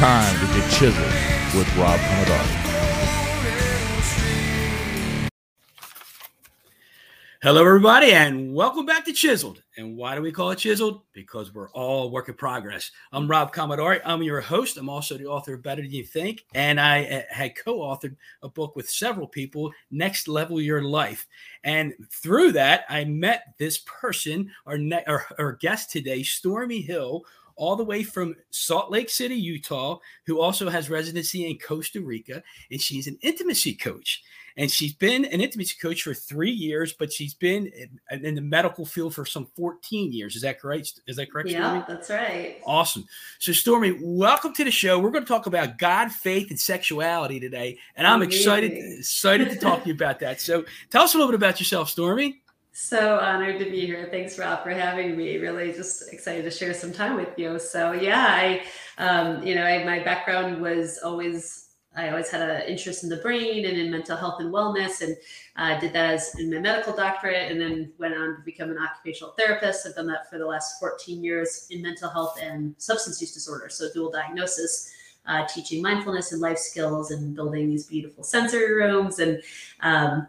Time to get chiseled with Rob Commodore. Hello, everybody, and welcome back to Chiseled. And why do we call it Chiseled? Because we're all work in progress. I'm Rob Commodore. I'm your host. I'm also the author of Better Than You Think, and I uh, had co-authored a book with several people, Next Level Your Life. And through that, I met this person, our, ne- our, our guest today, Stormy Hill, all the way from Salt Lake City, Utah, who also has residency in Costa Rica, and she's an intimacy coach and she's been an intimacy coach for three years, but she's been in, in, the medical field for some 14 years. Is that correct? Is that correct? Yeah, Stormy? that's right. Awesome. So, Stormy, welcome to the show. We're going to talk about God, faith, and sexuality today, and I'm excited excited to talk to you about that. So, tell us a little bit about yourself, Stormy. So honored to be here. Thanks, Rob, for having me. Really, just excited to share some time with you. So, yeah, I, um, you know, I, my background was always I always had an interest in the brain and in mental health and wellness, and uh, did that as in my medical doctorate, and then went on to become an occupational therapist. I've done that for the last 14 years in mental health and substance use disorder, so dual diagnosis, uh, teaching mindfulness and life skills, and building these beautiful sensory rooms, and um,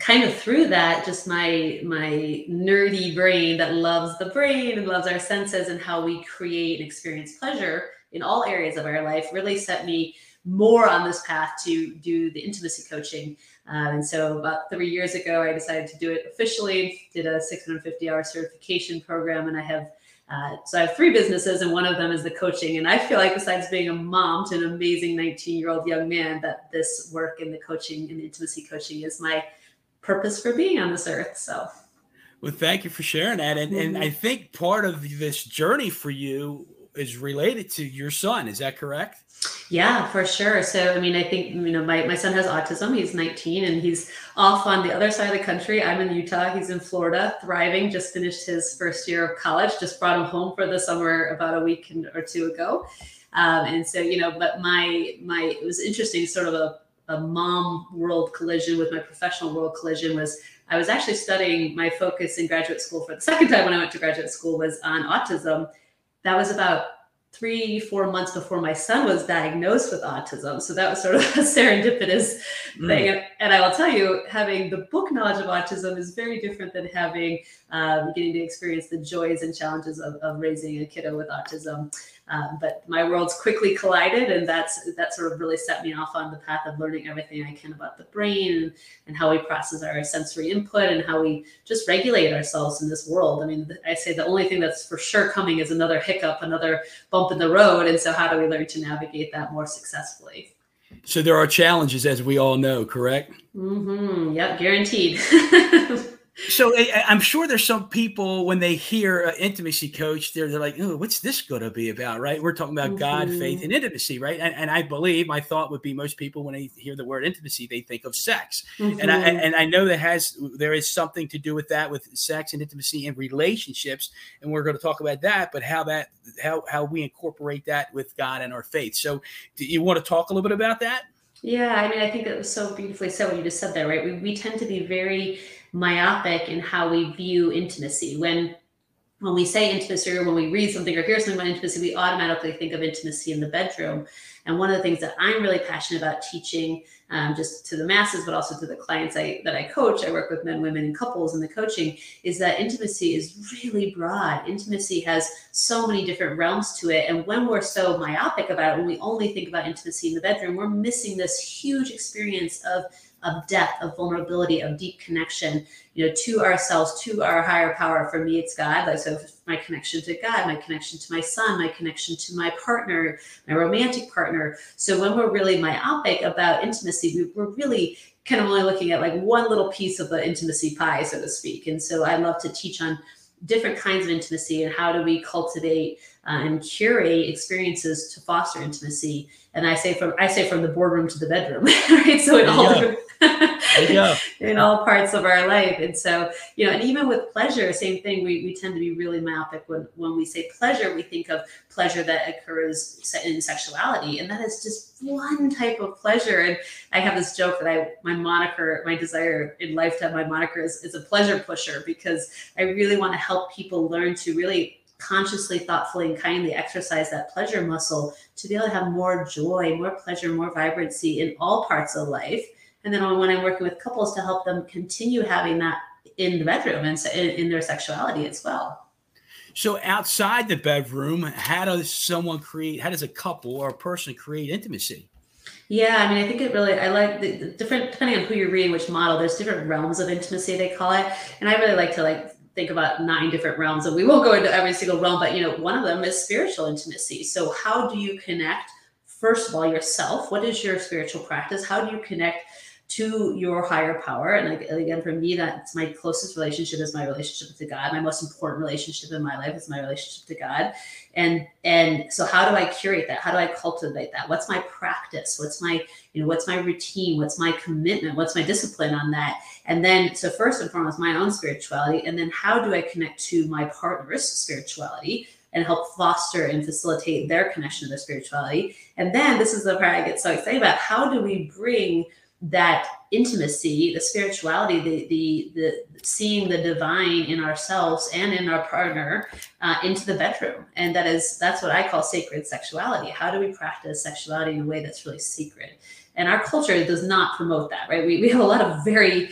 kind of through that, just my my nerdy brain that loves the brain and loves our senses and how we create and experience pleasure in all areas of our life really set me more on this path to do the intimacy coaching. Um, and so about three years ago, I decided to do it officially, did a 650 hour certification program, and I have uh, so I have three businesses, and one of them is the coaching. And I feel like, besides being a mom to an amazing 19 year old young man, that this work in the coaching and intimacy coaching is my purpose for being on this earth. So, well, thank you for sharing that. And, mm-hmm. and I think part of this journey for you is related to your son. Is that correct? Yeah, for sure. So, I mean, I think, you know, my, my son has autism. He's 19 and he's off on the other side of the country. I'm in Utah. He's in Florida, thriving, just finished his first year of college, just brought him home for the summer about a week or two ago. Um, and so, you know, but my, my, it was interesting, sort of a, a mom world collision with my professional world collision was I was actually studying my focus in graduate school for the second time when I went to graduate school was on autism. That was about three, four months before my son was diagnosed with autism. So that was sort of a serendipitous mm. thing. And, I will tell you, having the book knowledge of autism is very different than having um, getting to experience the joys and challenges of, of raising a kiddo with autism. Um, but my worlds quickly collided, and that's that sort of really set me off on the path of learning everything I can about the brain and, and how we process our sensory input and how we just regulate ourselves in this world. I mean, I say the only thing that's for sure coming is another hiccup, another bump in the road, and so how do we learn to navigate that more successfully? So there are challenges, as we all know, correct? Mm-hmm. Yep, guaranteed. So I'm sure there's some people when they hear an intimacy coach, they're, they're like, "Oh, what's this going to be about?" Right? We're talking about mm-hmm. God, faith, mm-hmm. and intimacy, right? And, and, I believe my thought would be most people when they hear the word intimacy, they think of sex, mm-hmm. and I and I know that has there is something to do with that with sex and intimacy and relationships, and we're going to talk about that, but how that how how we incorporate that with God and our faith. So, do you want to talk a little bit about that? Yeah, I mean, I think it was so beautifully said what you just said there, right? We, we tend to be very myopic in how we view intimacy. When when we say intimacy or when we read something or hear something about intimacy, we automatically think of intimacy in the bedroom. And one of the things that I'm really passionate about teaching, um, just to the masses, but also to the clients I, that I coach, I work with men, women, and couples in the coaching, is that intimacy is really broad. Intimacy has so many different realms to it. And when we're so myopic about it, when we only think about intimacy in the bedroom, we're missing this huge experience of of depth, of vulnerability, of deep connection, you know, to ourselves, to our higher power. For me, it's God. Like so, my connection to God, my connection to my son, my connection to my partner, my romantic partner. So when we're really myopic about intimacy, we, we're really kind of only looking at like one little piece of the intimacy pie, so to speak. And so I love to teach on different kinds of intimacy and how do we cultivate uh, and curate experiences to foster intimacy. And I say from I say from the boardroom to the bedroom, right? So in all in all parts of our life. And so, you know, and even with pleasure, same thing. We, we tend to be really myopic when when we say pleasure, we think of pleasure that occurs in sexuality, and that is just one type of pleasure. And I have this joke that I my moniker, my desire in lifetime, my moniker is, is a pleasure pusher because I really want to help people learn to really consciously, thoughtfully, and kindly exercise that pleasure muscle to be able to have more joy, more pleasure, more vibrancy in all parts of life. And then when I'm working with couples to help them continue having that in the bedroom and in their sexuality as well. So outside the bedroom, how does someone create? How does a couple or a person create intimacy? Yeah, I mean, I think it really. I like the, the different depending on who you're reading, which model. There's different realms of intimacy they call it, and I really like to like think about nine different realms, and we won't go into every single realm, but you know, one of them is spiritual intimacy. So, how do you connect? First of all, yourself. What is your spiritual practice? How do you connect to your higher power. And again, for me, that's my closest relationship is my relationship to God. My most important relationship in my life is my relationship to God. And and so how do I curate that? How do I cultivate that? What's my practice? What's my, you know, what's my routine? What's my commitment? What's my discipline on that? And then so first and foremost, my own spirituality. And then how do I connect to my partner's spirituality? and help foster and facilitate their connection to their spirituality. And then this is the part I get so excited about. How do we bring that intimacy, the spirituality, the the the seeing the divine in ourselves and in our partner uh, into the bedroom, and that is that's what I call sacred sexuality. How do we practice sexuality in a way that's really secret? And our culture does not promote that, right? We we have a lot of very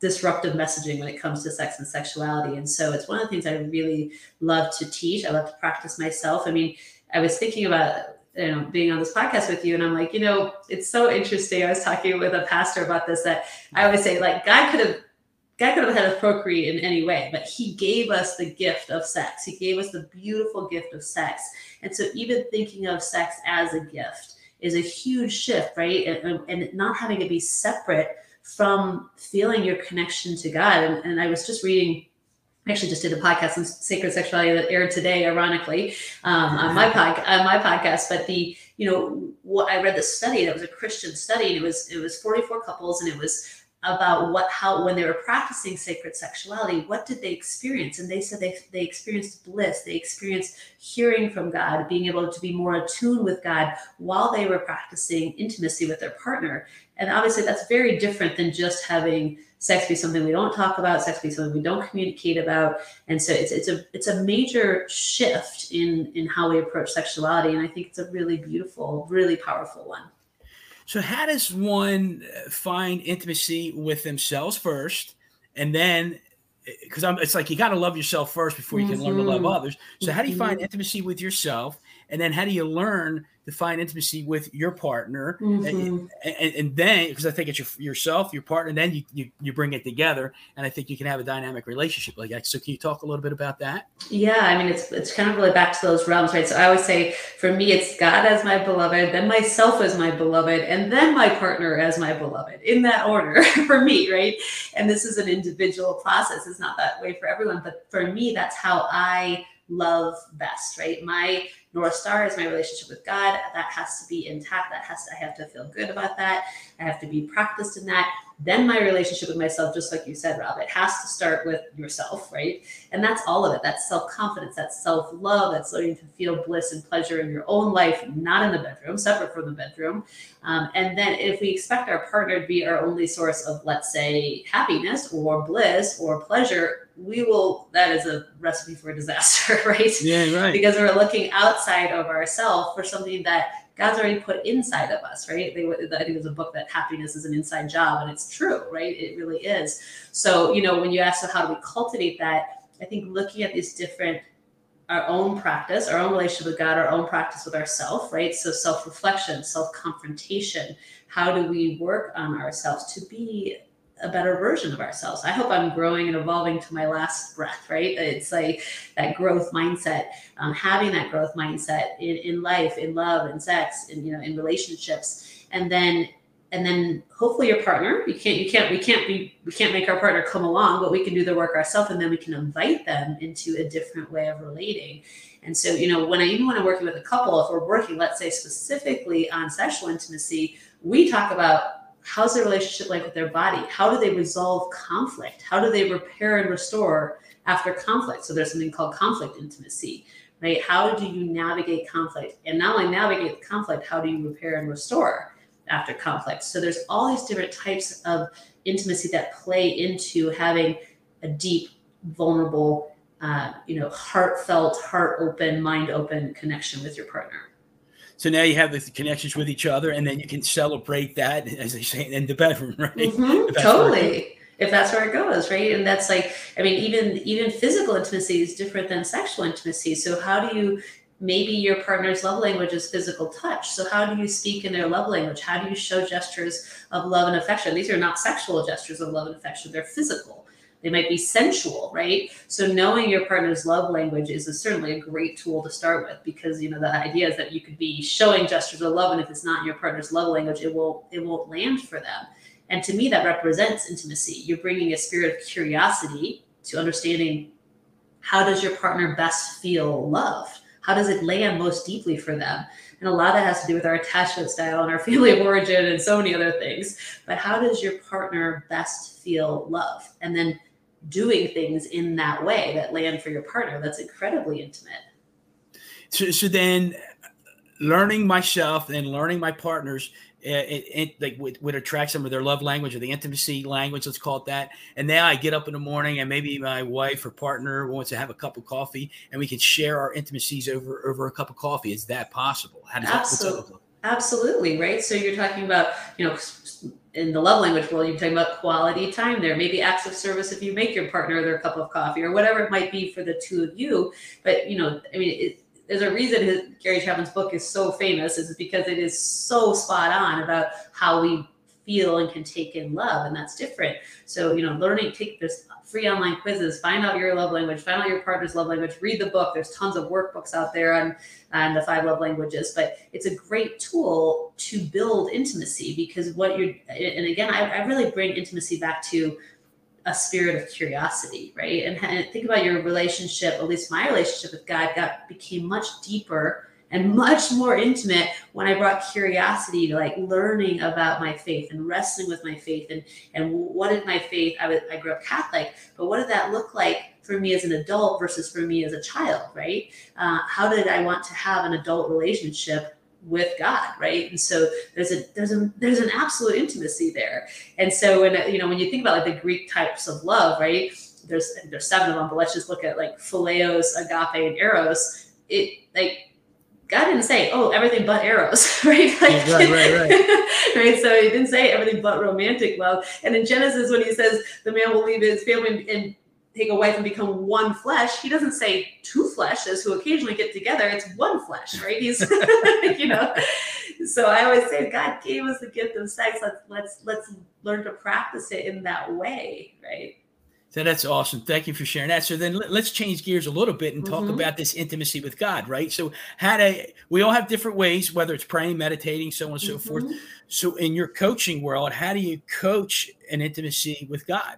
disruptive messaging when it comes to sex and sexuality, and so it's one of the things I really love to teach. I love to practice myself. I mean, I was thinking about you know being on this podcast with you and i'm like you know it's so interesting. I was talking with a pastor about this that i always say like god could have god could have had a procreate in any way but he gave us the gift of sex. He gave us the beautiful gift of sex. And so even thinking of sex as a gift is a huge shift right? And, and not having it be separate from feeling your connection to god. And, and i was just reading I actually just did a podcast on sacred sexuality that aired today, ironically, um, on my pod, on my podcast. But the, you know, what I read the study that was a Christian study, and it was it was 44 couples, and it was about what how when they were practicing sacred sexuality what did they experience and they said they, they experienced bliss they experienced hearing from god being able to be more attuned with god while they were practicing intimacy with their partner and obviously that's very different than just having sex be something we don't talk about, sex be something we don't communicate about. And so it's it's a it's a major shift in in how we approach sexuality. And I think it's a really beautiful, really powerful one. So how does one uh, find intimacy with themselves first and then because it's like you got to love yourself first before you can mm-hmm. learn to love mm-hmm. others. So how do you find mm-hmm. intimacy with yourself and then how do you learn to find intimacy with your partner? Mm-hmm. and, and, and, then because i think it's your, yourself your partner and then you, you, you bring it together. And i think you can have a dynamic relationship like that. So can you talk a little bit about that? Yeah i mean it's it's kind of really back to those realms right? So i always say for me it's god as my beloved then myself as my beloved and then my partner as my beloved in that order for me right? And this is an individual process. It's not that way for everyone but for me that's how i love best right? My North Star is my relationship with God. That has to be intact. That has to, I have to feel good about that. I have to be practiced in that. Then my relationship with myself, just like you said, Rob, it has to start with yourself, right? And that's all of it. That's self confidence, that's self love, that's learning to feel bliss and pleasure in your own life, not in the bedroom, separate from the bedroom. Um, and then if we expect our partner to be our only source of, let's say, happiness or bliss or pleasure, we will that is a recipe for disaster right yeah right because we're looking outside of ourselves for something that god's already put inside of us right? They, i think there's a book that happiness is an inside job and it's true right? It really is. So you know when you ask how do we cultivate that i think looking at these different our own practice our own relationship with god our own practice with ourselves right? So self-reflection self-confrontation how do we work on ourselves to be a better version of ourselves. I hope I'm growing and evolving to my last breath, right? It's like that growth mindset, um, having that growth mindset in, in life, in love, in sex, in you know, in relationships, and then and then hopefully your partner. You can't you can't we can't be we can't make our partner come along, but we can do the work ourselves, and then we can invite them into a different way of relating. And so, you know, when I even when I'm working with a couple, if we're working, let's say specifically on sexual intimacy, we talk about how's their relationship like with their body? How do they resolve conflict? How do they repair and restore after conflict? So there's something called conflict intimacy, right? How do you navigate conflict? And not only navigate the conflict, how do you repair and restore after conflict? So there's all these different types of intimacy that play into having a deep, vulnerable, uh, you know, heartfelt, heart open, mind open connection with your partner. So now you have the connections with each other, and then you can celebrate that, as they say, in the bedroom, right? Mm-hmm, totally. If that's where it goes, right? And that's like, I mean, even even physical intimacy is different than sexual intimacy. So how do you maybe your partner's love language is physical touch. So how do you speak in their love language? How do you show gestures of love and affection? These are not sexual gestures of love and affection, they're physical. They might be sensual, right? So knowing your partner's love language is a, certainly a great tool to start with because you know the idea is that you could be showing gestures of love, and if it's not your partner's love language, it will it won't land for them. And to me, that represents intimacy. You're bringing a spirit of curiosity to understanding how does your partner best feel loved how does it land most deeply for them? And a lot of that has to do with our attachment style and our family of origin and so many other things. But how does your partner best feel love? And then doing things in that way that land for your partner, that's incredibly intimate. So, so then learning myself and learning my partners it, it, like would, would attract some of their love language or the intimacy language, let's call it that. And now I get up in the morning and maybe my wife or partner wants to have a cup of coffee and we can share our intimacies over over a cup of coffee. Is that possible? How does Absolutely. that Absolutely, right? So you're talking about, you know, in the love language world, you're talking about quality time there, maybe acts of service if you make your partner their cup of coffee or whatever it might be for the two of you. But, you know, I mean, it, there's a reason his, Gary Chapman's book is so famous is because it is so spot on about how we feel and can take in love and that's different so you know learning take this free online quizzes find out your love language find out your partner's love language read the book there's tons of workbooks out there on on the five love languages but it's a great tool to build intimacy because what you're and again i, I really bring intimacy back to a spirit of curiosity, right? And, and, think about your relationship, at least my relationship with God, got became much deeper and much more intimate when I brought curiosity to like learning about my faith and wrestling with my faith and and what did my faith? I was I grew up Catholic, but what did that look like for me as an adult versus for me as a child, right? Uh, how did I want to have an adult relationship with God, right? And so there's a there's a there's an absolute intimacy there. And so when you know when you think about like the Greek types of love, right? There's there's seven of them, but let's just look at like phileos, agape, and eros. It like God didn't say, oh, everything but eros, right? Like, right, right, right. right. So he didn't say everything but romantic love. And in Genesis, when he says the man will leave his family and take a wife and become one flesh. He doesn't say two fleshes who occasionally get together. It's one flesh, right? He's, you know. So I always say God gave us the gift of sex. Let's let's let's learn to practice it in that way, right? So that's awesome. Thank you for sharing that. So then let's change gears a little bit and talk mm-hmm. about this intimacy with God, right? So how to we all have different ways, whether it's praying, meditating, so on and so mm-hmm. forth. So in your coaching world, how do you coach an intimacy with God?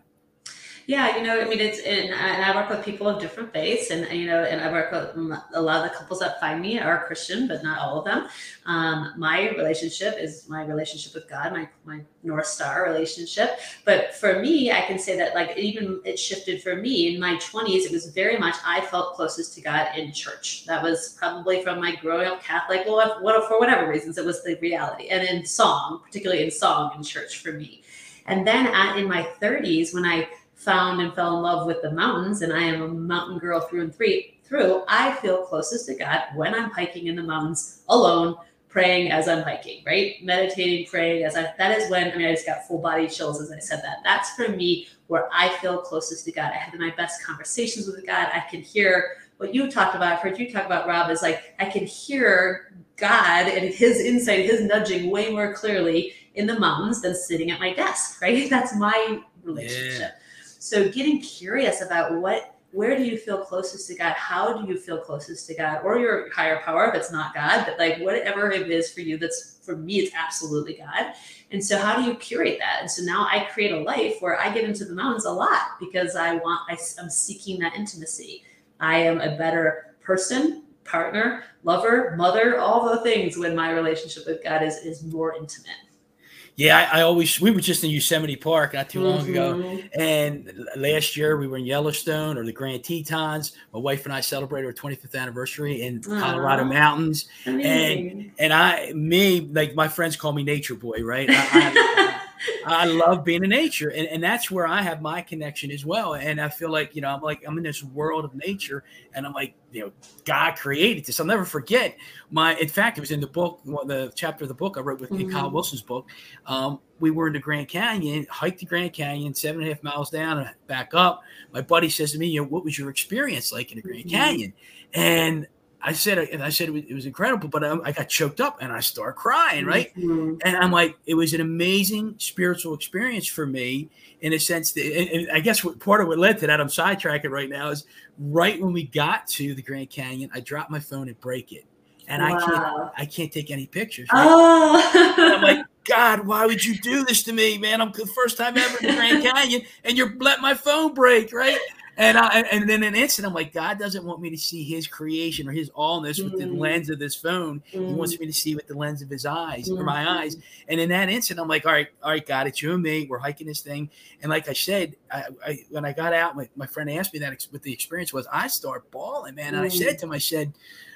Yeah, you know, I mean, it's and, and I work with people of different faiths, and you know, and I work with a lot of the couples that find me are Christian, but not all of them. Um, my relationship is my relationship with God, my my North Star relationship. But for me, I can say that like even it shifted for me in my 20s. It was very much I felt closest to God in church. That was probably from my growing up Catholic. Well, what for whatever reasons, it was the reality, and in song, particularly in song in church for me. And then at, in my 30s, when I found and fell in love with the mountains, and I am a mountain girl through and three, through, I feel closest to God when I'm hiking in the mountains alone, praying as I'm hiking, right? Meditating, praying as I, that is when, I mean, I just got full body chills as I said that. That's for me where I feel closest to God. I have my best conversations with God. I can hear what you talked about, I've heard you talk about, Rob, is like I can hear God and his insight, his nudging way more clearly in the mountains than sitting at my desk, right? That's my relationship. Yeah. So getting curious about what where do you feel closest to God? How do you feel closest to God or your higher power if it's not God, but like whatever it is for you, that's for me, it's absolutely God. And so how do you curate that? And so now I create a life where I get into the mountains a lot because I want, I, I'm seeking that intimacy. I am a better person, partner, lover, mother, all the things when my relationship with God is, is more intimate. Yeah, I, I, always we were just in Yosemite Park not too long mm-hmm. ago, and last year we were in Yellowstone or the Grand Tetons. My wife and I celebrated our 25th anniversary in Aww. Colorado mountains, Amazing. and and I me like my friends call me Nature Boy, right? I, I love being in nature, and, and that's where I have my connection as well. And I feel like you know, I'm like I'm in this world of nature, and I'm like, you know, God created this. I'll never forget my. In fact, it was in the book, the chapter of the book I wrote with mm-hmm. Kyle Wilson's book. Um, we were in the Grand Canyon, hiked the Grand Canyon, seven and a half miles down and back up. My buddy says to me, "You know, what was your experience like in the Grand mm-hmm. Canyon?" And I said, and I said it was, it was incredible, but I, I, got choked up and I start crying, right? Mm-hmm. And I'm like, it was an amazing spiritual experience for me in a sense that, and, and I guess what part of what led to that, I'm sidetracking right now, is right when we got to the Grand Canyon, I dropped my phone and break it, and wow. I can't, I can't take any pictures. Right? Oh, I'm like, God, why would you do this to me, man? I'm the first time ever in the Grand Canyon, and you're let my phone break, right? And I, and then in an instant, I'm like, God doesn't want me to see His creation or His allness mm. with the mm. lens of this phone. Mm. He wants mm. me to see with the lens of His eyes mm. or my mm-hmm. eyes. And in that instant, I'm like, all right, all right, God, it's you and me. We're hiking this thing. And like I said, I, I, when I got out, my, my friend asked me that what the experience was. I start bawling, man. And I said to him, I said,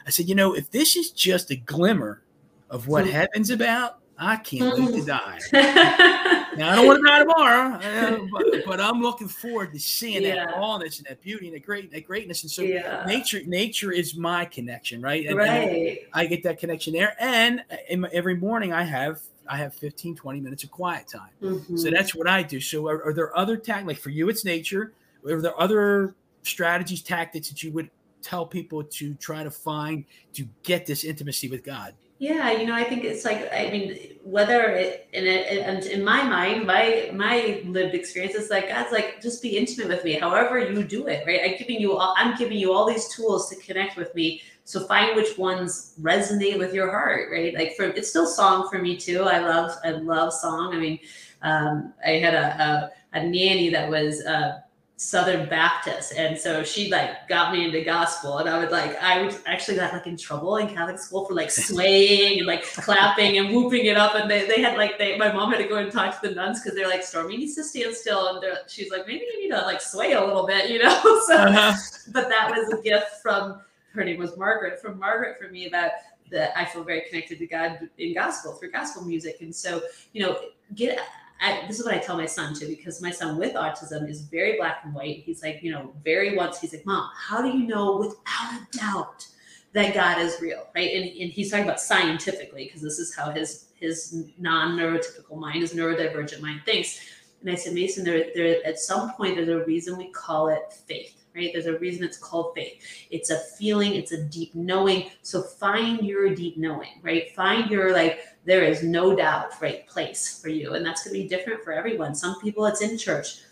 I said, you know, if this is just a glimmer of what heaven's about, I can't wait to die. now I don't want to die tomorrow, but, but, I'm looking forward to seeing yeah. that allness and that beauty and that great that greatness. And so yeah. nature nature is my connection, right? And, right. I get that connection there. And my, every morning I have I have 15, 20 minutes of quiet time. Mm-hmm. So that's what I do. So are, are there other tactics like for you? It's nature. Are there other strategies, tactics that you would tell people to try to find to get this intimacy with God? Yeah, you know, I think it's like I mean, whether it it, and in my mind, my my lived experience is like God's like just be intimate with me, however you do it, right? I'm giving you all I'm giving you all these tools to connect with me. So find which ones resonate with your heart, right? Like for it's still song for me too. I love I love song. I mean, um, I had a, a, a nanny that was. Uh, Southern Baptist. And so she like got me into gospel. And I would like, I actually got like in trouble in Catholic school for like swaying and like clapping and whooping it up. And they, they had like, they, my mom had to go and talk to the nuns because they're like, Stormy needs to stand still. And she's like, maybe you need to like sway a little bit, you know? so, uh-huh. but that was a gift from, her name was Margaret, from Margaret for me about that I feel very connected to God in gospel through gospel music. And so, you know, get I, this is what I tell my son too, because my son with autism is very black and white. He's like, you know, very once he's like, Mom, how do you know without a doubt that God is real? Right. And, and he's talking about scientifically, because this is how his his non-neurotypical mind, his neurodivergent mind thinks. And I said, Mason, there, there at some point there's a reason we call it faith right? There's a reason it's called faith. It's a feeling, it's a deep knowing. So find your deep knowing, right? Find your like, there is no doubt, right, place for you. And that's going to be different for everyone. Some people it's in church.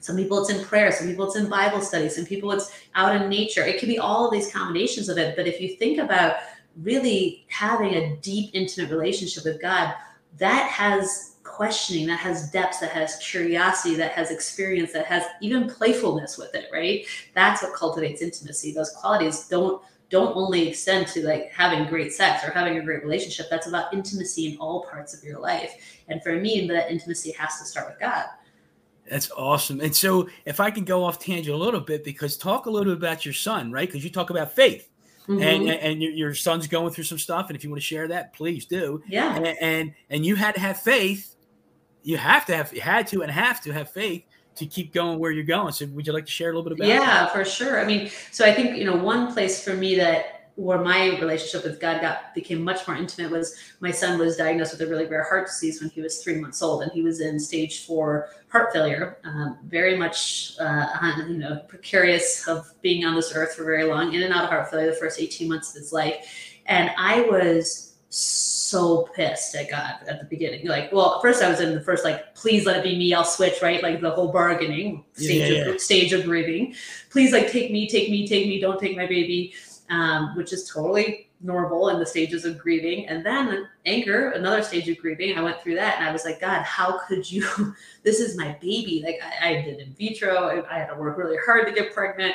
Some people it's in prayer. Some people it's in Bible study. Some people it's out in nature. It could be all of these combinations of it. But if you think about really having a deep, intimate relationship with God, that has questioning, that has depth, that has curiosity, that has experience, that has even playfulness with it, right? That's what cultivates intimacy. Those qualities don't don't only extend to like having great sex or having a great relationship. That's about intimacy in all parts of your life. And for me, that intimacy has to start with God. That's awesome. And so, if I can go off tangent a little bit, because talk a little bit about your son, right? Because you talk about faith. Mm-hmm. And, and your son's going through some stuff, and if you want to share that, please do. Yeah. And, and and you had to have faith you have to have had to and have to have faith to keep going where you're going. So would you like to share a little bit about Yeah, that? for sure. I mean, so I think, you know, one place for me that where my relationship with God got became much more intimate was my son was diagnosed with a really rare heart disease when he was three months old, and he was in stage four heart failure. Um, very much, uh, you know, precarious of being on this earth for very long, in and out of heart failure the first 18 months of his life, and I was so pissed at God at the beginning. Like, well, first I was in the first like, please let it be me. I'll switch. Right, like the whole bargaining stage yeah, yeah. of stage of grieving. Please, like, take me, take me, take me. Don't take my baby, um, which is totally normal in the stages of grieving. And then anger, another stage of grieving. I went through that, and I was like, God, how could you? this is my baby. Like, I, I did in vitro. I, I had to work really hard to get pregnant,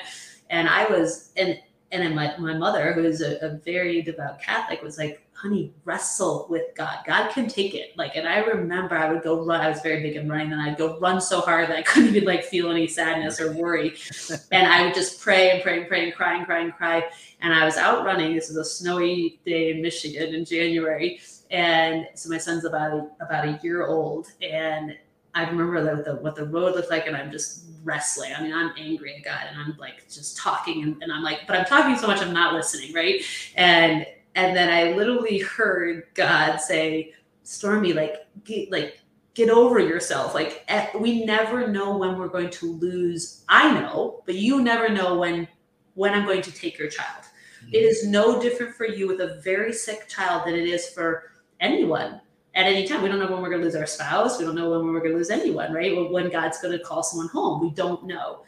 and I was and and then my, my mother, who is a, a very devout Catholic, was like, honey, wrestle with God. God can take it. Like, and I remember I would go run. I was very big in running, and I'd go run so hard that I couldn't even like feel any sadness or worry. and I would just pray and pray and pray and cry and cry and cry. And I was out running. This is a snowy day in Michigan in January. And so my son's about a, about a year old, and I remember the, the, what the road looked like, and I'm just wrestling. I mean, I'm angry at God, and I'm like just talking, and, and I'm like, but I'm talking so much, I'm not listening, right? And and then I literally heard God say, "Stormy, like, get, like." Get over yourself. Like we never know when we're going to lose. I know, but you never know when when I'm going to take your child. Mm-hmm. It is no different for you with a very sick child than it is for anyone at any time. We don't know when we're going to lose our spouse. We don't know when we're going to lose anyone, right? When God's going to call someone home. We don't know.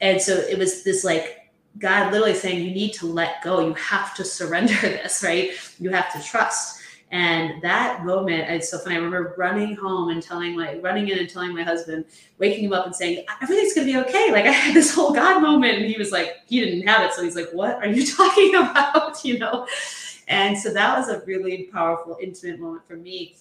And so it was this like God literally saying, you need to let go. You have to surrender this, right? You have to trust. And that moment, it's so funny. I remember running home and telling my, running in and telling my husband, waking him up and saying, everything's to be okay. Like I had this whole God moment. And he was like, he didn't have it. So he's like, what are you talking about? You know? And so that was a really powerful, intimate moment for me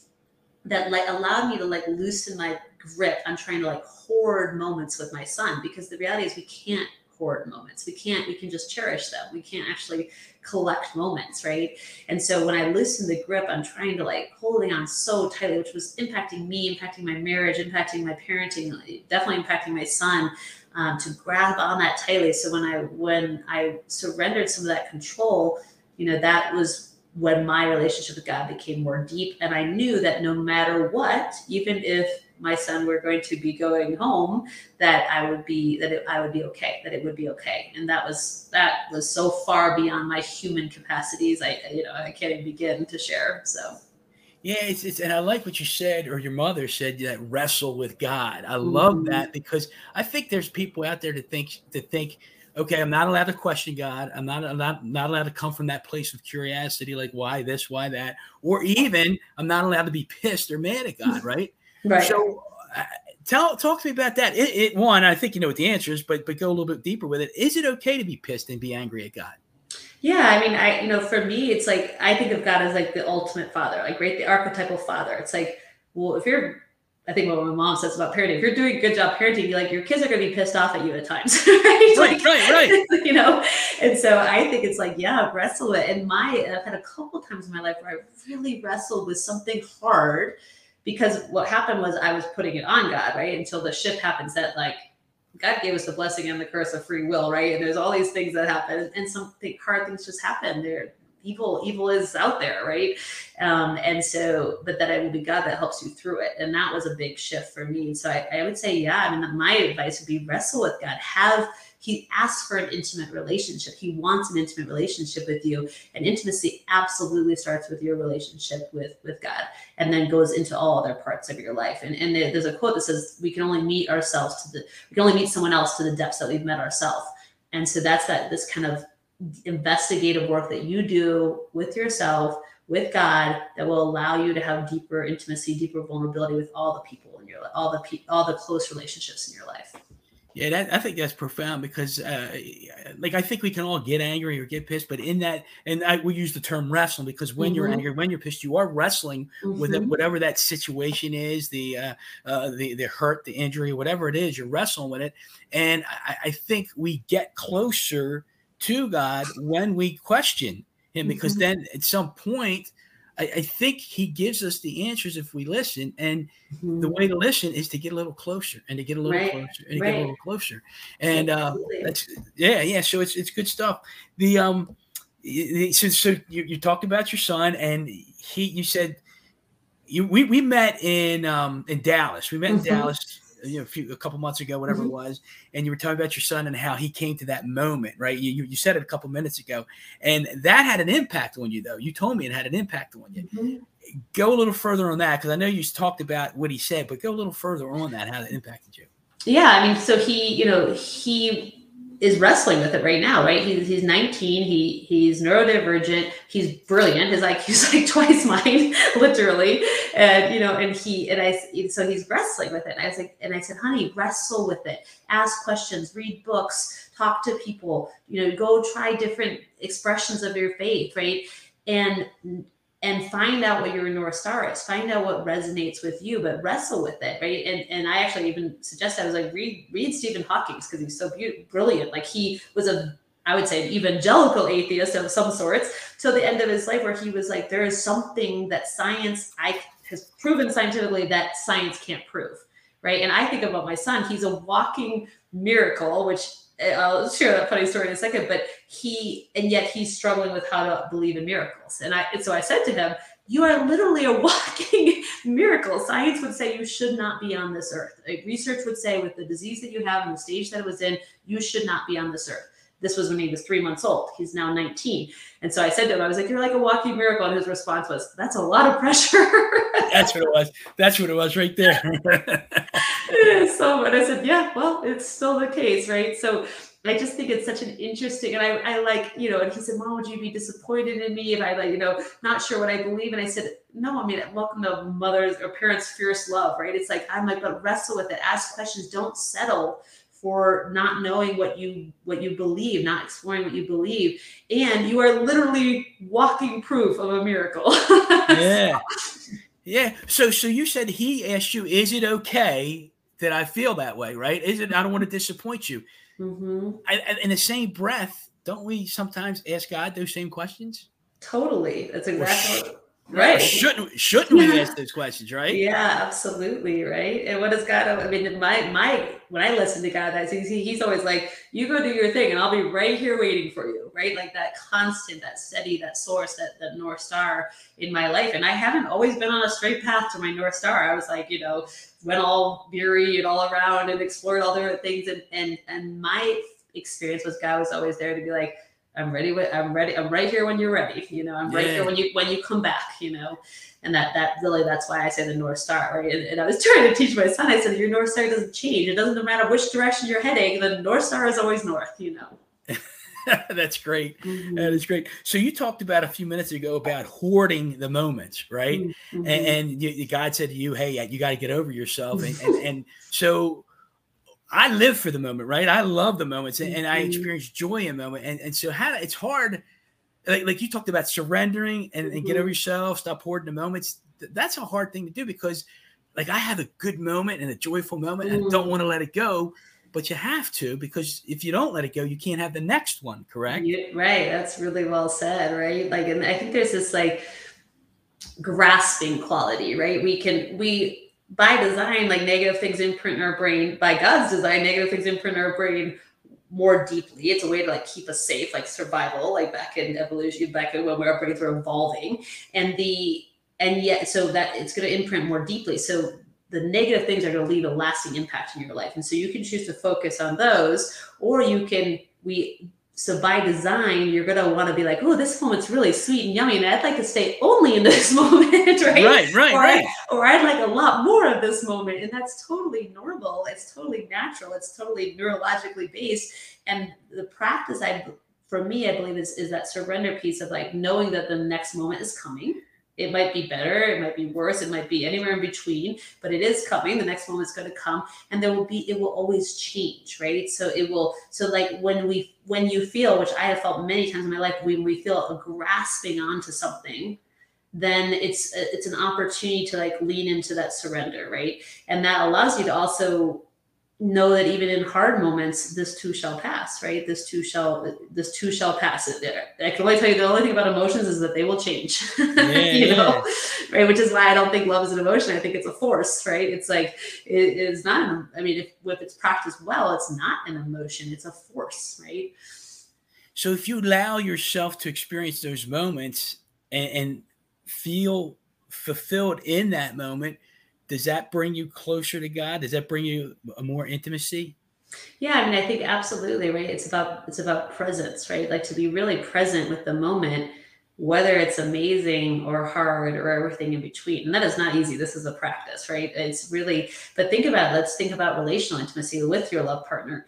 that like allowed me to like loosen my grip on trying to like hoard moments with my son because the reality is we can't hoard moments. We can't, we can just cherish them. We can't actually collect moments, right? And so when I loosened the grip, I'm trying to like holding on so tightly, which was impacting me, impacting my marriage, impacting my parenting, definitely impacting my son. Um, to grab on that tightly. So when I when I surrendered some of that control, you know, that was when my relationship with God became more deep. And I knew that no matter what, even if my son were going to be going home, that I would be that it, I would be okay, that it would be okay. And that was that was so far beyond my human capacities. I you know I can't even begin to share. So. Yeah, it's, it's and I like what you said, or your mother said that wrestle with God. I love mm-hmm. that because I think there's people out there to think to think okay, I'm not allowed to question God. I'm not, I'm not, not allowed to come from that place of curiosity, like why this, why that, or even I'm not allowed to be pissed or mad at God, right? Right. So, uh, tell, talk to me about that. It, it, one, I think you know what the answer is, but but go a little bit deeper with it. Is it okay to be pissed and be angry at God? Yeah, I mean, I you know, for me, it's like I think of God as like the ultimate father, like right, the archetypal father. It's like, well, if you're I think what my mom says about parenting, if you're doing a good job parenting, you're like your kids are going to be pissed off at you at times, right? Like, right, right, right. You know, and so I think it's like, yeah, wrestle it. And my, I've had a couple times in my life where I really wrestled with something hard because what happened was I was putting it on God, right? Until the shift happens that like God gave us the blessing and the curse of free will, right? And there's all these things that happen, and something hard things just happen. They're evil evil is out there right? Um, and so but that i will be god that helps you through it. And that was a big shift for me. So I, I would say yeah i mean my advice would be wrestle with god. Have he asks for an intimate relationship. He wants an intimate relationship with you. And intimacy absolutely starts with your relationship with with god and then goes into all other parts of your life. And and there's a quote that says we can only meet ourselves to the we can only meet someone else to the depths that we've met ourselves and so that's that this kind of investigative work that you do with yourself, with God, that will allow you to have deeper intimacy, deeper vulnerability with all the people in your life, all the pe- all the close relationships in your life. Yeah, that, I think that's profound because, uh, like, I think we can all get angry or get pissed, but in that, and I we use the term wrestling because when mm-hmm. you're angry, when you're pissed, you are wrestling mm-hmm. with it, whatever that situation is, the uh, uh, the the hurt, the injury, whatever it is, you're wrestling with it, and I, I think we get closer to God when we question Him, because mm-hmm. then at some point, I, I, think He gives us the answers if we listen. And mm-hmm. the way to listen is to get a little closer and to get a little right. closer and to right. get a little closer. And uh, that's yeah, yeah. So it's it's good stuff. The um, so so you, you talked about your son, and he you said you we we met in um in Dallas. We met in mm-hmm. Dallas you know, a, few, a couple months ago, whatever mm-hmm. it was, and you were talking about your son and how he came to that moment, right? You, you, you said it a couple minutes ago, and that had an impact on you, though. You told me it had an impact on you. Mm-hmm. Go a little further on that because I know you talked about what he said, but go a little further on that, how it impacted you. Yeah, I mean, so he, you know, he is wrestling with it right now, right? He's he's 19. He he's neurodivergent. He's brilliant. His IQ's like twice mine, literally. And you know, and he and I so he's wrestling with it. And I was like, and I said, honey, wrestle with it. Ask questions, read books, talk to people. You know, go try different expressions of your faith, right? And and find out what your north star is find out what resonates with you but wrestle with it right? And and i actually even suggested i was like read read stephen hawking's because he's so be- brilliant. Like he was a i would say an evangelical atheist of some sorts till the end of his life where he was like there is something that science i has proven scientifically that science can't prove right? And i think about my son he's a walking miracle which I'll share that funny story in a second, but he, and yet he's struggling with how to believe in miracles. And I, and so I said to him, you are literally a walking miracle. Science would say you should not be on this earth. Like research would say with the disease that you have and the stage that it was in, you should not be on this earth. This was when he was three months old. He's now 19. And so I said to him, I was like, You're like a walking miracle. And his response was, That's a lot of pressure. That's what it was. That's what it was right there. so, but I said, Yeah, well, it's still the case, right? So I just think it's such an interesting, and I, I like, you know, and he said, Mom, would you be disappointed in me if I like, you know, not sure what I believe? And I said, No, I mean, welcome to mother's or parents' fierce love, right? It's like, I'm like, but wrestle with it, ask questions, don't settle for not knowing what you what you believe not exploring what you believe and you are literally walking proof of a miracle yeah yeah so so you said he asked you is it okay that i feel that way right? Is it i don't want to disappoint you. Mm-hmm. I, in the same breath don't we sometimes ask god those same questions? Totally. That's exactly Right. Shouldn't shouldn't we ask those questions, right? Yeah, absolutely. Right. And what does God I mean, my my when I listen to God, that's he's he's always like, you go do your thing and I'll be right here waiting for you. Right. Like that constant, that steady, that source, that that North Star in my life. And I haven't always been on a straight path to my North Star. I was like, you know, went all weary and all around and explored all different things. And and and my experience was God was always there to be like, I'm ready. With, I'm ready. I'm right here when you're ready. You know, I'm right yeah. here when you when you come back. You know, and that that really that's why I say the North Star, right? And, and, I was trying to teach my son. I said your North Star doesn't change. It doesn't matter which direction you're heading. The North Star is always north. You know. that's great. Mm-hmm. That is great. So you talked about a few minutes ago about hoarding the moments, right? Mm-hmm. And, and you, God said to you, "Hey, you got to get over yourself." And, and, and so I live for the moment, right? I love the moments and, and I mm-hmm. experience joy in the moment. And, and so how it's hard, like, like you talked about surrendering and, and get over mm-hmm. yourself, stop hoarding the moments. That's a hard thing to do because like I have a good moment and a joyful moment and I don't mm-hmm. want to let it go, but you have to because if you don't let it go, you can't have the next one, correct? right. That's really well said, right? Like, and I think there's this like grasping quality, right? We can, we, by design, like negative things imprint in our brain. By God's design, negative things imprint in our brain more deeply. It's a way to like keep us safe, like survival, like back in evolution, back in when our brains were evolving. And the and yet so that it's going to imprint more deeply. So the negative things are going to leave a lasting impact in your life. And so you can choose to focus on those, or you can we so by design, you're gonna want to be like, oh, this moment's really sweet and yummy, and I'd like to stay only in this moment, right? Right, right, or right. Or I'd like a lot more of this moment, and that's totally normal. It's totally natural. It's totally neurologically based. And the practice, I, for me, I believe is is that surrender piece of like knowing that the next moment is coming, it might be better, it might be worse, it might be anywhere in between, but it is coming. The next moment's going to come, and there will be. It will always change, right? So it will. So like when we, when you feel, which I have felt many times in my life, when we feel a grasping onto something, then it's it's an opportunity to like lean into that surrender, right? And that allows you to also know that even in hard moments, this too shall pass, right? This too shall this too shall pass. I can only tell you the only thing about emotions is that they will change. Yeah, you know, yeah. right? Which is why I don't think love is an emotion. I think it's a force, right? It's like it is not. An, I mean, if if it's practiced well, it's not an emotion. It's a force, right? So if you allow yourself to experience those moments and, and feel fulfilled in that moment, does that bring you closer to God? Does that bring you a more intimacy? Yeah, I mean, I think absolutely right. It's about it's about presence, right? Like to be really present with the moment, whether it's amazing or hard or everything in between. And that is not easy. This is a practice, right? It's really, but think about let's think about relational intimacy with your love partner.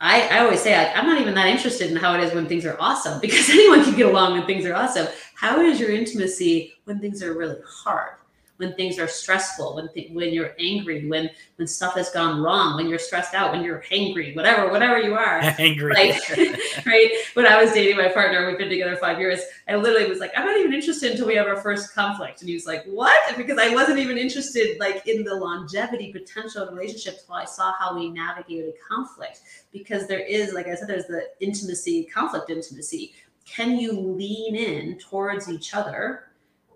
I, I always say I'm not even that interested in how it is when things are awesome because anyone can get along when things are awesome. How is your intimacy when things are really hard? When things are stressful, when th- when you're angry, when when stuff has gone wrong, when you're stressed out, when you're hangry, whatever, whatever you are. Angry. Like, right. When I was dating my partner, we've been together five years. I literally was like, I'm not even interested until we have our first conflict. And he was like, What? Because I wasn't even interested like in the longevity potential of the relationship until I saw how we navigated conflict. Because there is, like I said, there's the intimacy, conflict intimacy. Can you lean in towards each other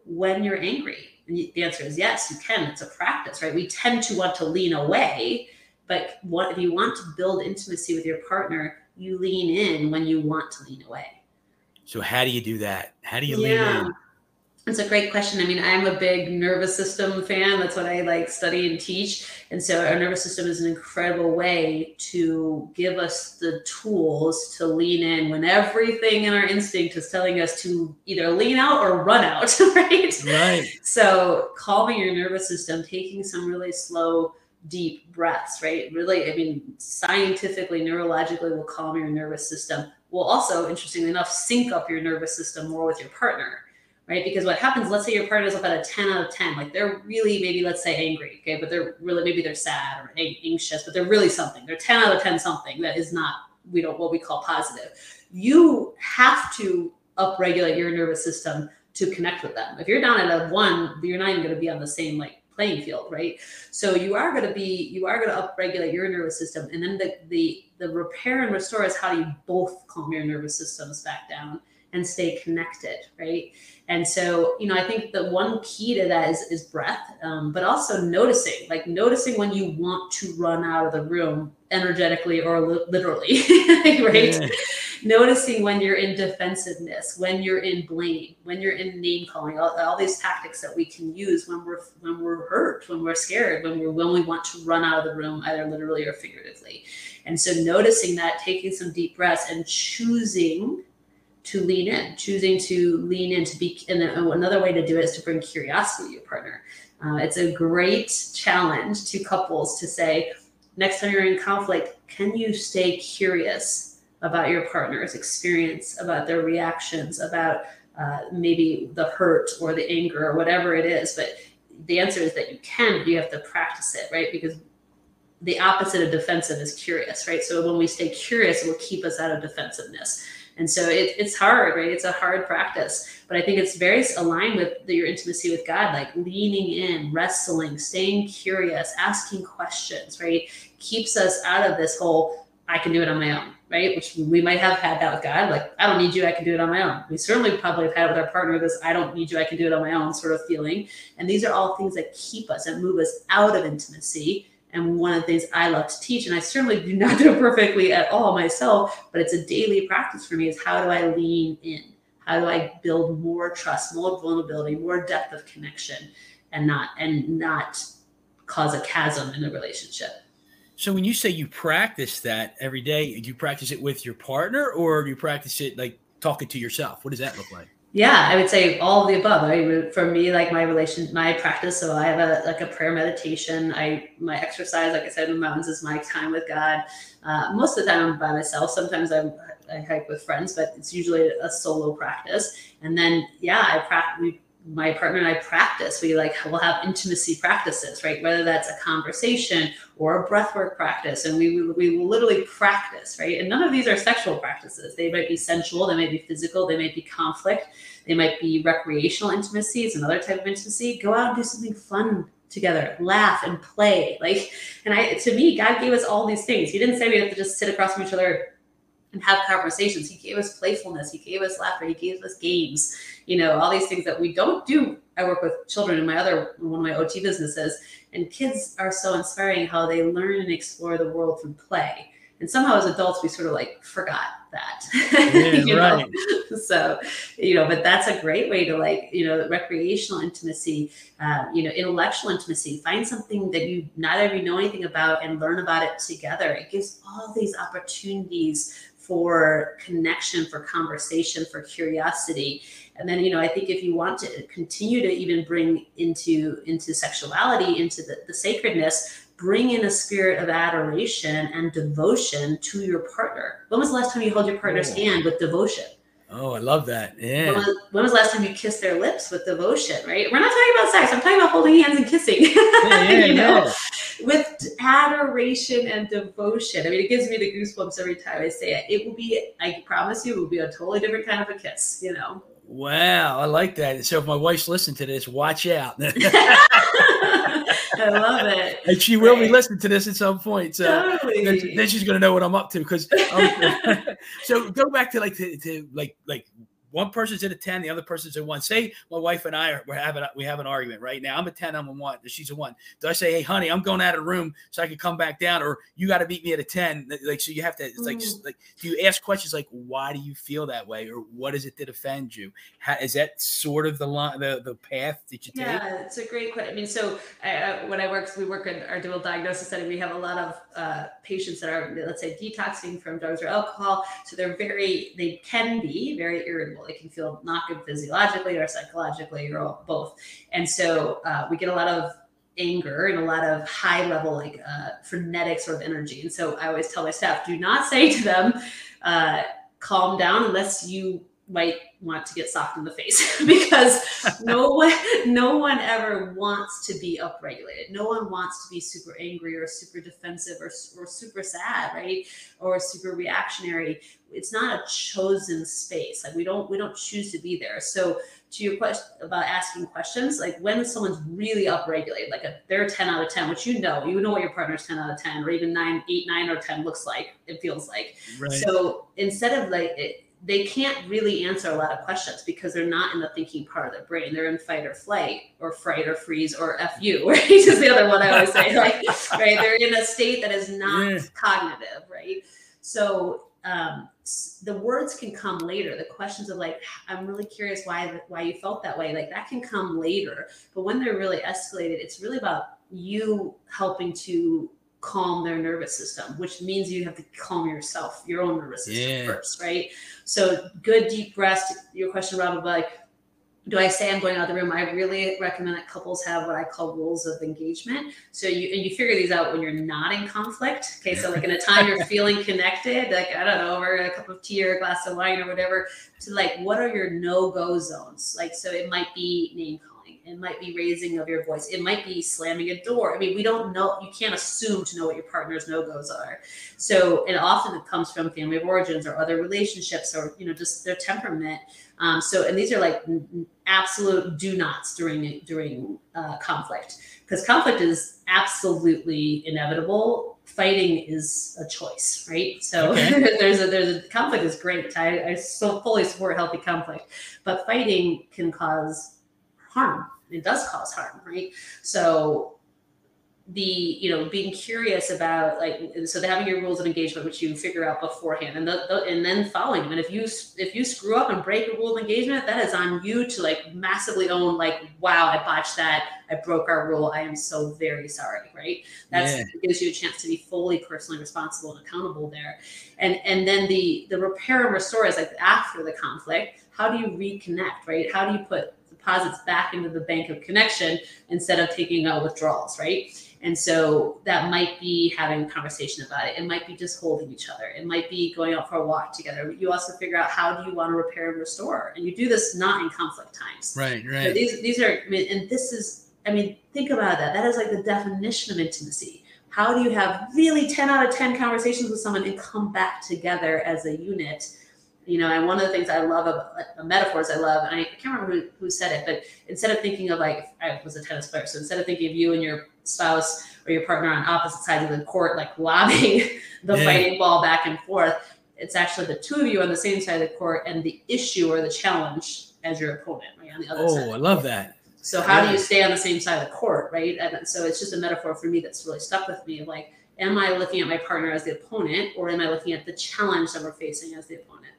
when you're angry? And the answer is yes, you can. It's a practice, right? We tend to want to lean away, but what if you want to build intimacy with your partner, you lean in when you want to lean away. So how do you do that? How do you yeah. lean in? It's a great question. I mean, I'm a big nervous system fan. That's what I like study and teach. And so our nervous system is an incredible way to give us the tools to lean in when everything in our instinct is telling us to either lean out or run out, right? Right. So calming your nervous system, taking some really slow, deep breaths, right? Really, I mean, scientifically, neurologically will calm your nervous system. Will also, interestingly enough, sync up your nervous system more with your partner right? Because what happens, let's say your partner is up at a 10 out of 10, like they're really maybe, let's say angry, okay, but they're really, maybe they're sad or anxious, but they're really something. They're 10 out of 10 something that is not, we don't, what we call positive. You have to upregulate your nervous system to connect with them. If you're down at a one, you're not even going to be on the same like playing field, right? So you are going to be, you are going to upregulate your nervous system, and then the the the repair and restore is how do you both calm your nervous systems back down and stay connected, right? And so, you know, I think the one key to that is, is breath, um, but also noticing, like noticing when you want to run out of the room energetically or li- literally, right? Yeah. Noticing when you're in defensiveness, when you're in blame, when you're in name calling, all, all, these tactics that we can use when we're when we're hurt, when we're scared, when we're when we want to run out of the room, either literally or figuratively. And so, noticing that, taking some deep breaths, and choosing to lean in, choosing to lean in to be. And another way to do it is to bring curiosity to your partner. Uh, it's a great challenge to couples to say, next time you're in conflict, can you stay curious about your partner's experience, about their reactions, about uh, maybe the hurt or the anger or whatever it is? But the answer is that you can, you have to practice it, right? Because the opposite of defensive is curious, right? So when we stay curious, it will keep us out of defensiveness. And so it, it's hard, right? It's a hard practice, but I think it's very aligned with the, your intimacy with God, like leaning in, wrestling, staying curious, asking questions, right? Keeps us out of this whole, I can do it on my own, right? Which we might have had that with God. Like, I don't need you, I can do it on my own. We certainly probably have had it with our partner this, I don't need you, I can do it on my own sort of feeling. And these are all things that keep us and move us out of intimacy and one of the things I love to teach, and I certainly do not do it perfectly at all myself, but it's a daily practice for me is how do I lean in? How do I build more trust, more vulnerability, more depth of connection and not and not cause a chasm in the relationship? So when you say you practice that every day, do you practice it with your partner or do you practice it like talking to yourself? What does that look like? Yeah i would say all of the above. I, for me like my relation my practice so i have a like a prayer meditation. I my exercise like i said in the mountains is my time with god. Uh, most of the time i'm by myself. Sometimes i I hike with friends, but it's usually a solo practice. And then, yeah, I practice my partner and I practice. We like we'll have intimacy practices, right? Whether that's a conversation or a breathwork practice, and we we literally practice, right? And none of these are sexual practices. They might be sensual, they might be physical, they might be conflict, they might be recreational intimacy. It's another type of intimacy. Go out and do something fun together, laugh and play. Like, and I to me, God gave us all these things. He didn't say we have to just sit across from each other and have conversations. He gave us playfulness. He gave us laughter. He gave us games. You know, all these things that we don't do. I work with children in my other one of my OT businesses, and kids are so inspiring how they learn and explore the world through play. And somehow as adults, we sort of like forgot that. Yeah, right. So, you know, but that's a great way to like, you know, recreational intimacy, uh, you know, intellectual intimacy. Find something that you not ever know anything about and learn about it together. It gives all these opportunities for connection, for conversation, for curiosity. And then, you know, I think if you want to continue to even bring into into sexuality, into the, the sacredness, bring in a spirit of adoration and devotion to your partner. When was the last time you held your partner's Oh. hand with devotion? Oh, I love that. When Yeah. was, when was the last time you kissed their lips with devotion, right? We're not talking about sex. I'm talking about holding hands and kissing. Yeah, yeah, you know, yeah. With adoration and devotion. I mean, it gives me the goosebumps every time I say it. It will be, I promise you, it will be a totally different kind of a kiss, you know? Wow, I like that. So if my wife's listening to this, watch out. I love it. and she will be listening to this at some point. So Totally. then she's gonna know what I'm up to. Because um, so go back to like to, to like like one person's at a ten, the other person's at one. Say my wife and I are we're having a, we have an argument right now. I'm a ten, I'm a one, she's a one. Do I say, hey honey, I'm going out of the room so I can come back down, or you got to meet me at a ten? Like so, you have to it's like Mm. like do you ask questions like why do you feel that way, or what is it that offends you? How, is that sort of the line the the path that you take? Yeah, it's a great question. I mean, so I, uh, when I work, we work in our dual diagnosis setting. We have a lot of uh, patients that are, let's say, detoxing from drugs or alcohol. So they're very, they can be very irritable. They can feel not good physiologically or psychologically or both. And so uh, we get a lot of anger and a lot of high level, like uh, frenetic sort of energy. And so I always tell my staff, do not say to them, uh, calm down unless you might want to get socked in the face because no one no one ever wants to be upregulated. No one wants to be super angry or super defensive or, or super sad right? Or super reactionary. It's not a chosen space. Like we don't we don't choose to be there. So to your question about asking questions like when someone's really upregulated like a, they're a 10 out of 10 which you know you know what your partner's 10 out of 10 or even 9 8 9 or 10 looks like it feels like. Right. so instead of like it, they can't really answer a lot of questions because they're not in the thinking part of their brain. They're in fight or flight or fright or freeze or fu, right? is the other one I always say. Like, right? They're in a state that is not cognitive, right? So um, the words can come later. The questions of like, I'm really curious why why you felt that way. Like that can come later. But when they're really escalated, it's really about you helping to calm their nervous system, which means you have to calm yourself, your own nervous system Yeah. first, right? So good deep breaths. Your question, Rob, about like, do I say I'm going out of the room? I really recommend that couples have what I call rules of engagement. So you and you figure these out when you're not in conflict. Okay, so like in a time you're feeling connected, like I don't know, over a cup of tea or a glass of wine or whatever, to like what are your no-go zones? Like so it might be name calling, it might be raising of your voice, it might be slamming a door. I mean, we don't know, you can't assume to know what your partner's no-goes are. So and often it comes from family of origins or other relationships or you know just their temperament. Um, so and these are like absolute do nots during during uh, conflict because conflict is absolutely inevitable. Fighting is a choice, right? So Okay. there's a there's a conflict is great. I, I so fully support healthy conflict, but fighting can cause harm. It does cause harm, right? So the you know being curious about like so having your rules of engagement which you figure out beforehand and the, the, and then following. Them and if you if you screw up and break a rule of engagement that is on you to like massively own like wow i botched that. I broke our rule. I am so very sorry right? That's Yeah. gives you a chance to be fully personally responsible and accountable there. And and then the the repair and restore is like after the conflict. How do you reconnect right? How do you put deposits back into the bank of connection instead of taking out withdrawals right and so that might be having a conversation about it. It might be just holding each other. It might be going out for a walk together. You also figure out how do you want to repair and restore. And you do this not in conflict times. Right, So right. these these are I mean, and this is I mean, think about that. That is like the definition of intimacy. How do you have really 10 out of 10 conversations with someone and come back together as a unit? You know, and one of the things I love about metaphors I love, and I can't remember who, who said it, but instead of thinking of like I was a tennis player, so instead of thinking of you and your spouse or your partner on opposite sides of the court, like lobbing the Yeah. fighting ball back and forth, it's actually the two of you on the same side of the court and the issue or the challenge as your opponent, right on the other oh, side. Oh, I love that. So how do you stay on the same side of the court, right? And so it's just a metaphor for me that's really stuck with me. Like, am I looking at my partner as the opponent, or am I looking at the challenge that we're facing as the opponent?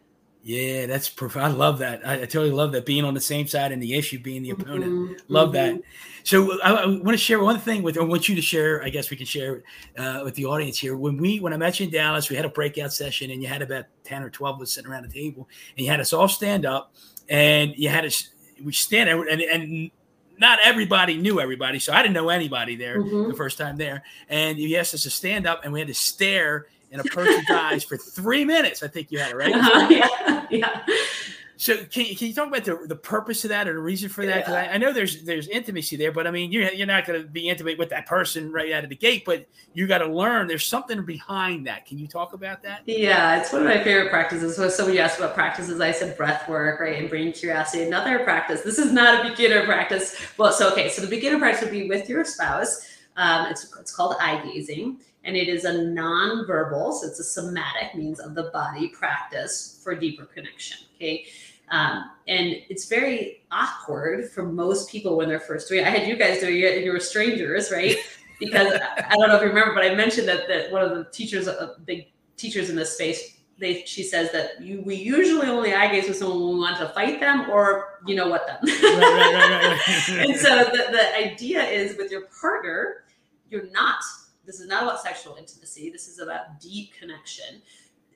Yeah, that's profound. I love that. I, I totally love that being on the same side and the issue being the opponent. Mhm, Love mhm. that. So I, I want to share one thing with. I want you to share. I guess we can share uh, with the audience here. When we when I met you in Dallas, we had a breakout session, and you had about ten or twelve of us sitting around the table, and you had us all stand up, and you had us we stand there, and and not everybody knew everybody, so I didn't know anybody there Mhm. the first time there. And you asked us to stand up, and we had to stare in a person's eyes for three minutes. I think you had it right. Uh-huh, yeah, yeah. So can you, can you talk about the, the purpose of that or the reason for that? Because I, I know there's there's intimacy there, but I mean you're you're not going to be intimate with that person right out of the gate, but you got to learn. There's something behind that. Can you talk about that? Yeah, it's one of my favorite practices. So somebody asked about practices. I said breath work, right, and brain curiosity. Another practice. This is not a beginner practice. Well, so okay, so the beginner practice would be with your spouse. Um, it's it's called eye gazing, and it is a non-verbal, so it's a somatic means of the body practice for deeper connection. Okay. Um, and it's very awkward for most people when they're first doing it. I had you guys doing it and you were strangers, right? Because I don't know if you remember, but I mentioned that, that one of the teachers, uh, big teachers in this space, they she says that you we usually only eye gaze with someone when we want to fight them or you know what them. Right, right, right. and so the, the idea is with your partner, you're not. This is not about sexual intimacy. This is about deep connection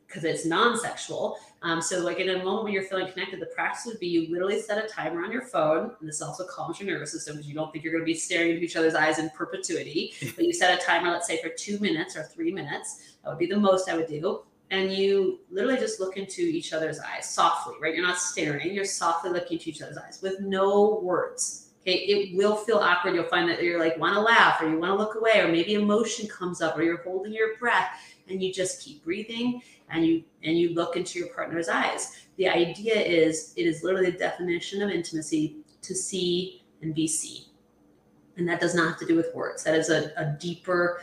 because it's non-sexual. Um, so like in a moment when you're feeling connected, the practice would be you literally set a timer on your phone, and this also calms your nervous system because you don't think you're going to be staring into each other's eyes in perpetuity. but you set a timer, let's say for two minutes or three minutes. That would be the most I would do. And you literally just look into each other's eyes softly, right? You're not staring, you're softly looking into each other's eyes with no words. It will feel awkward. You'll find that you're like want to laugh or you want to look away, or maybe emotion comes up, or you're holding your breath, and you just keep breathing and you and you look into your partner's eyes. The idea is it is literally the definition of intimacy to see and be seen. And that does not have to do with words. That is a, a deeper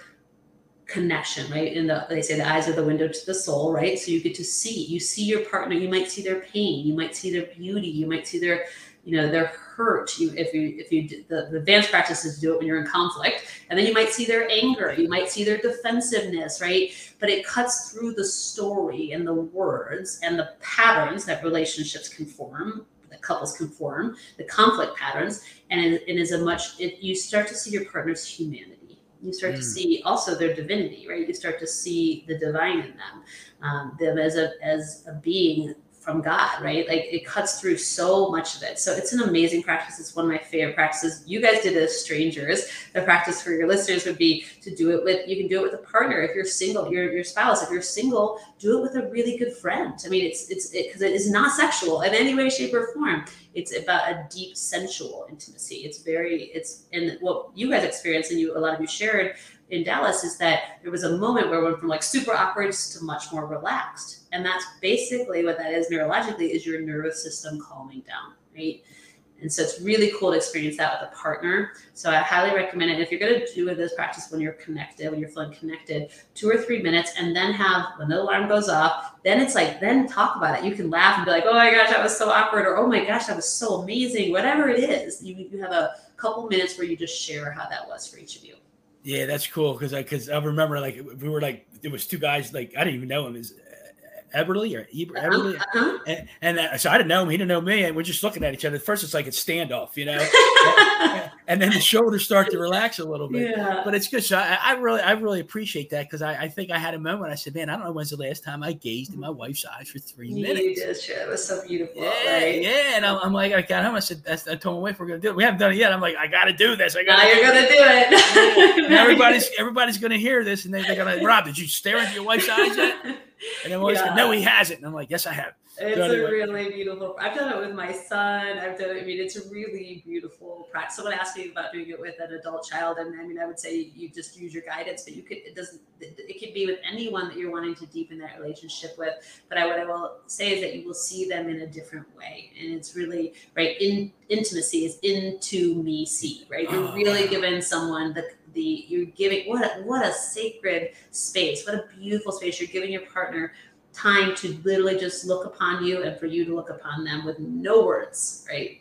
connection, right? In the they say the eyes are the window to the soul, right? So you get to see. You see your partner. You might see their pain. You might see their beauty. You might see their, you know, their hurt. You if you if you the, the advanced practices do it when you're in conflict, and then you might see their anger. You might see their defensiveness, right? But it cuts through the story and the words and the patterns that relationships can form. That couples can form the conflict patterns, and it, it is a much. It, you start to see your partner's humanity you start to Mm. see also their divinity right you start to see the divine in them um, them as a as a being from god right? Like it cuts through so much of it. So it's an amazing practice. It's one of my favorite practices. You guys did it as strangers. The practice for your listeners would be to do it with you can do it with a partner. If you're single your, your spouse if you're single do it with a really good friend. I mean it's it's because it is not sexual in any way shape or form. It's about a deep sensual intimacy. It's very it's and what you guys experienced and you a lot of you shared in dallas is that there was a moment where we went from like super awkward to much more relaxed and that's basically what that is neurologically is your nervous system calming down right and so it's really cool to experience that with a partner. So I highly recommend it. If you're going to do this practice when you're connected, when you're feeling connected, two or three minutes, and then have when the alarm goes off, then it's like, then talk about it. You can laugh and be like, oh my gosh, that was so awkward, or oh my gosh, that was so amazing. Whatever it is, you, you have a couple minutes where you just share how that was for each of you. Yeah, that's cool because I because I remember like we were like there was two guys like I didn't even know him is Eberly or Eber, Eberly. Uh-huh. And, and uh, so I didn't know him. He didn't know me. And we're just looking at each other. At first, it's like a standoff, you know. and then the shoulders start to relax a little bit. yeah. But it's good. So I, I really, I really appreciate that because I, I think I had a moment. I said, "Man, I don't know when's the last time I gazed in my wife's eyes for three You minutes." did share. It was so beautiful. Yeah, right? yeah. And I'm, I'm like, I got home. I said, that's, I told my wife we're gonna do it. We haven't done it yet. I'm like, I got to do this. I got. Now you're gonna do it. And everybody's everybody's gonna hear this, and they, they're gonna. Rob, did you stare into your wife's eyes yet? And then always Yeah. no, he hasn't. And I'm like, yes, I have. It's a really beautiful. I've done it with my son. I've done it. I mean, it's a really beautiful practice. Someone asked me about doing it with an adult child, and I mean, I would say you just use your guidance, but you could. It doesn't. It, could be with anyone that you're wanting to deepen that relationship with. But I, what I will say is that you will see them in a different way, and it's really right. In intimacy is into me see. Right. You're Oh, really giving someone the the you're giving what a, what a sacred space. What a beautiful space you're giving your partner time to literally just look upon you and for you to look upon them with no words, right?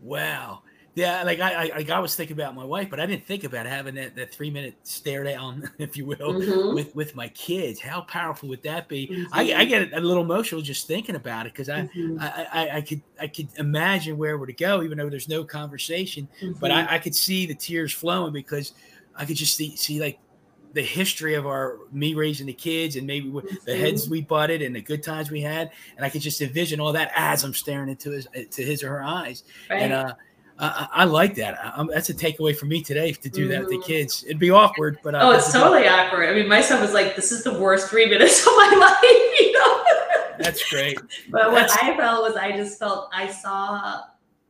Wow. Yeah, like I, I, I was thinking about my wife, but I didn't think about having that, that three minute stare down, if you will, Mhm. with with my kids. How powerful would that be? I, Mhm. I get a little emotional just thinking about it because I, Mhm. I, I, I could I could imagine where we're to go, even though there's no conversation. But. I, I could see the tears flowing because I could just see, see like the history of our me raising the kids and maybe the Mhm. heads we butted and the good times we had, and I could just envision all that as I'm staring into his to his or her eyes. right? And uh, I, I like that. I, that's a takeaway for me today to do that with the kids. It'd be awkward, but uh, oh, it's totally awkward. I mean, my son was like, "This is the worst three minutes of my life," you know. That's great. but that's... what I felt was, I just felt I saw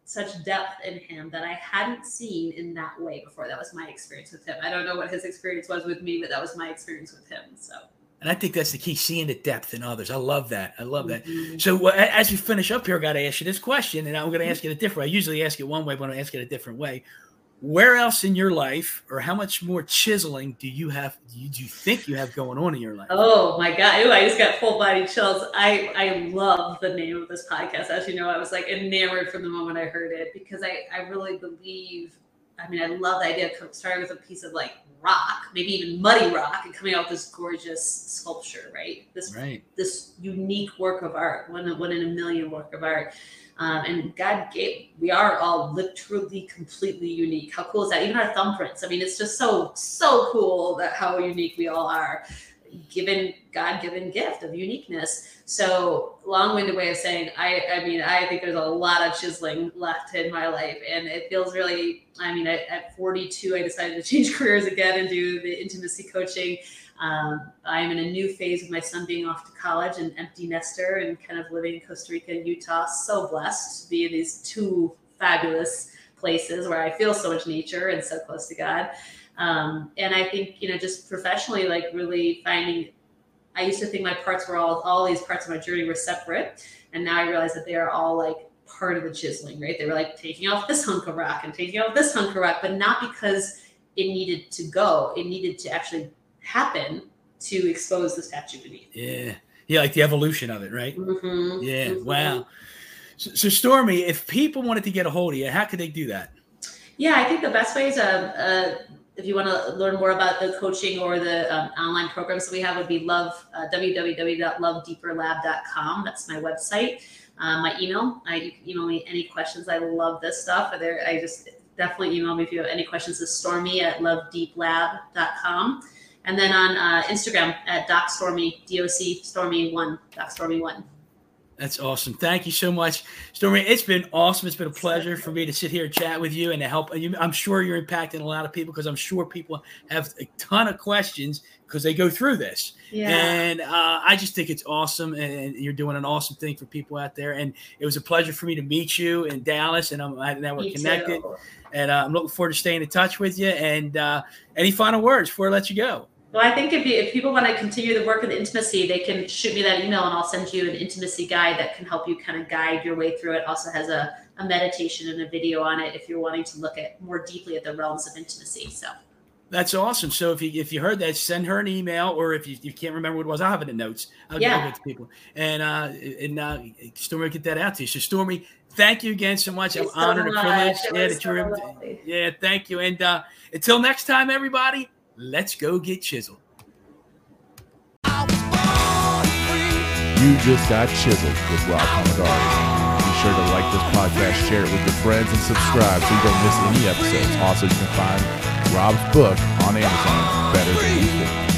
such depth in him that I hadn't seen in that way before. That was my experience with him. I don't know what his experience was with me, but that was my experience with him. So. And I think that's the key, seeing the depth in others. I love that. I love that. Mm-hmm. So uh, as we finish up here, I got to ask you this question, and I'm going to ask it a different way. I usually ask it one way, but I'm going to ask it a different way. Where else in your life, or how much more chiseling do you have? Do you, do you think you have going on in your life? Oh my god! Ooh, I just got full body chills. I I love the name of this podcast. As you know, I was like enamored from the moment I heard it because I I really believe I mean, I love the idea of starting with a piece of like rock, maybe even muddy rock, and coming out with this gorgeous sculpture, right? This right. this unique work of art, one one in a million work of art. Um, and God gave we are all literally completely unique. How cool is that? Even our thumbprints. I mean, it's just so so cool that how unique we all are given God given gift of uniqueness. So long winded way of saying, I, I mean, I think there's a lot of chiseling left in my life and it feels really, I mean, at, at 42, I decided to change careers again and do the intimacy coaching. Um, I'm in a new phase of my son being off to college, and empty nester and kind of living in Costa Rica and Utah. So blessed to be in these two fabulous places where I feel so much nature and so close to God. Um, and I think, you know, just professionally, like really finding, I used to think my parts were all, all these parts of my journey were separate. And now I realize that they are all like part of the chiseling, right? They were like taking off this hunk of rock and taking off this hunk of rock, but not because it needed to go. It needed to actually happen to expose the statue beneath. Yeah. Yeah. Like the evolution of it, right? Mm-hmm. Yeah. Mm-hmm. Wow. So, so, Stormy, if people wanted to get a hold of you, how could they do that? Yeah, I think the best way is uh, uh, if you want to learn more about the coaching or the um, online programs that we have, would be love uh, www.lovedeeperlab.com. That's my website. Uh, my email. I, you can email me any questions. I love this stuff. There, I just definitely email me if you have any questions. It's stormy at lovedeeplab.com. And then on uh, Instagram at docstormy, D-O-C Stormy one, docstormy one. That's awesome. Thank you so much, Stormy. It's been awesome. It's been a pleasure for me to sit here and chat with you and to help. I'm sure you're impacting a lot of people because I'm sure people have a ton of questions because they go through this. Yeah. And uh, I just think it's awesome, and you're doing an awesome thing for people out there. And it was a pleasure for me to meet you in Dallas, and I'm now we're me connected. Too. And uh, I'm looking forward to staying in touch with you. And uh, any final words before I let you go? Well, I think if, you, if people want to continue the work of the intimacy, they can shoot me that email and I'll send you an intimacy guide that can help you kind of guide your way through it. Also has a, a meditation and a video on it if you're wanting to look at more deeply at the realms of intimacy. So that's awesome. So if you if you heard that, send her an email, or if you, you can't remember what it was, I'll have it in notes. I'll yeah. give it to people, and uh, and uh, Stormy will get that out to you. So Stormy, thank you again so much. I'm honored and privileged. Yeah, that you're. Yeah, thank you. And uh, until next time, everybody. Let's go get chiseled. You just got chiseled with Rob Commodari. Be sure to like this podcast, share it with your friends, and subscribe so you don't miss any episodes. Also, you can find Rob's book on Amazon, Better Than You Think.